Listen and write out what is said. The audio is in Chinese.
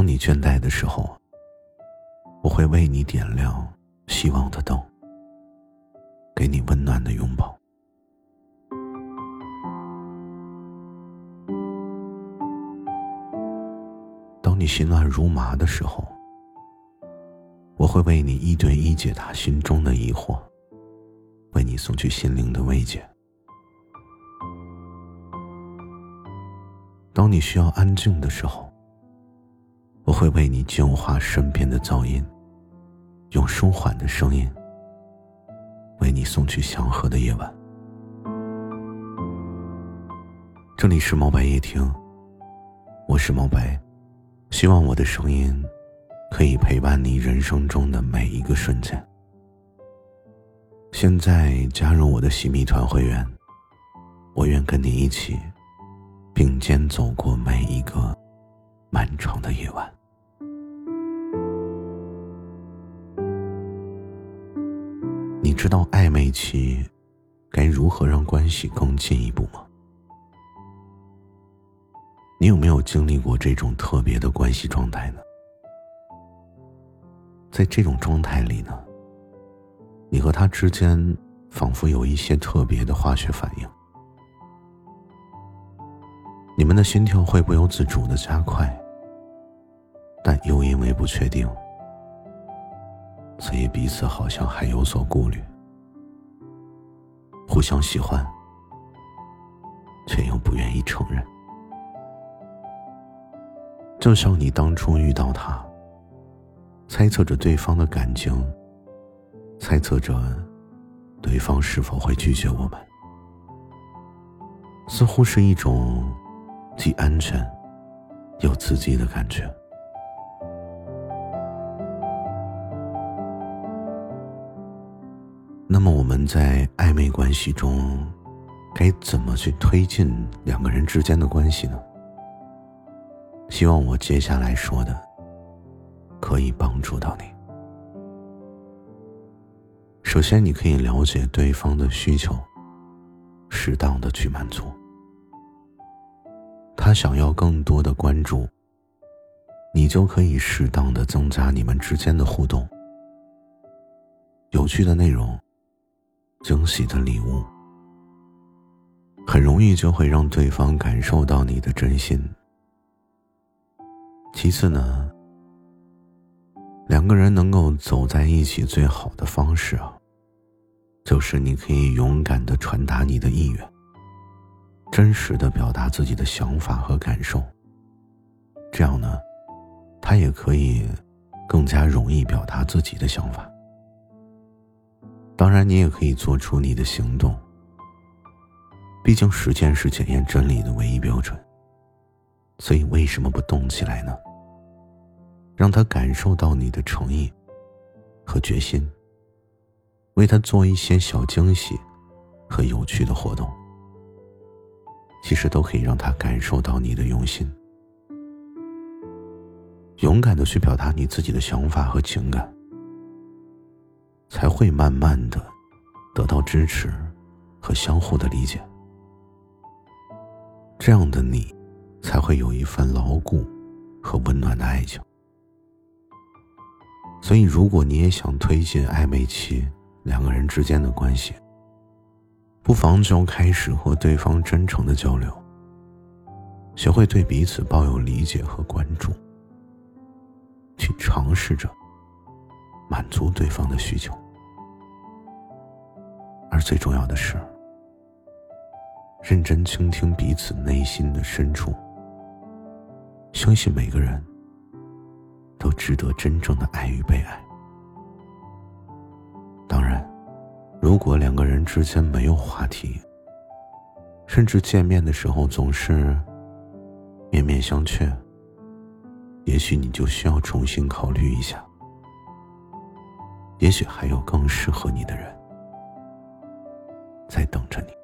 当你倦怠的时候，我会为你点亮希望的灯，给你温暖的拥抱。当你心乱如麻的时候，我会为你一对一解答心中的疑惑，为你送去心灵的慰藉。当你需要安静的时候，我会为你净化身边的噪音，用舒缓的声音为你送去祥和的夜晚。这里是毛白夜听，我是毛白，希望我的声音。可以陪伴你人生中的每一个瞬间。现在加入我的喜蜜团会员，我愿跟你一起并肩走过每一个漫长的夜晚。你知道暧昧期该如何让关系更进一步吗？你有没有经历过这种特别的关系状态呢？在这种状态里呢，你和他之间仿佛有一些特别的化学反应，你们的心跳会不由自主的加快，但又因为不确定，所以彼此好像还有所顾虑，互相喜欢，却又不愿意承认，就像你当初遇到他。猜测着对方的感情，猜测着对方是否会拒绝我们，似乎是一种既安全又刺激的感觉。那么我们在暧昧关系中，该怎么去推进两个人之间的关系呢？希望我接下来说的。可以帮助到你。首先，你可以了解对方的需求，适当的去满足。他想要更多的关注，你就可以适当的增加你们之间的互动，有趣的内容，惊喜的礼物，很容易就会让对方感受到你的真心。其次呢？两个人能够走在一起，最好的方式啊，就是你可以勇敢的传达你的意愿，真实的表达自己的想法和感受。这样呢，他也可以更加容易表达自己的想法。当然，你也可以做出你的行动。毕竟，实践是检验真理的唯一标准。所以，为什么不动起来呢？让他感受到你的诚意和决心，为他做一些小惊喜和有趣的活动，其实都可以让他感受到你的用心。勇敢的去表达你自己的想法和情感，才会慢慢的得到支持和相互的理解。这样的你，才会有一份牢固和温暖的爱情。所以，如果你也想推进暧昧期两个人之间的关系，不妨就开始和对方真诚的交流，学会对彼此抱有理解和关注，去尝试着满足对方的需求。最重要的是，认真倾听彼此内心的深处，相信每个人。都值得真正的爱与被爱。当然，如果两个人之间没有话题，甚至见面的时候总是面面相觑，也许你就需要重新考虑一下。也许还有更适合你的人在等着你。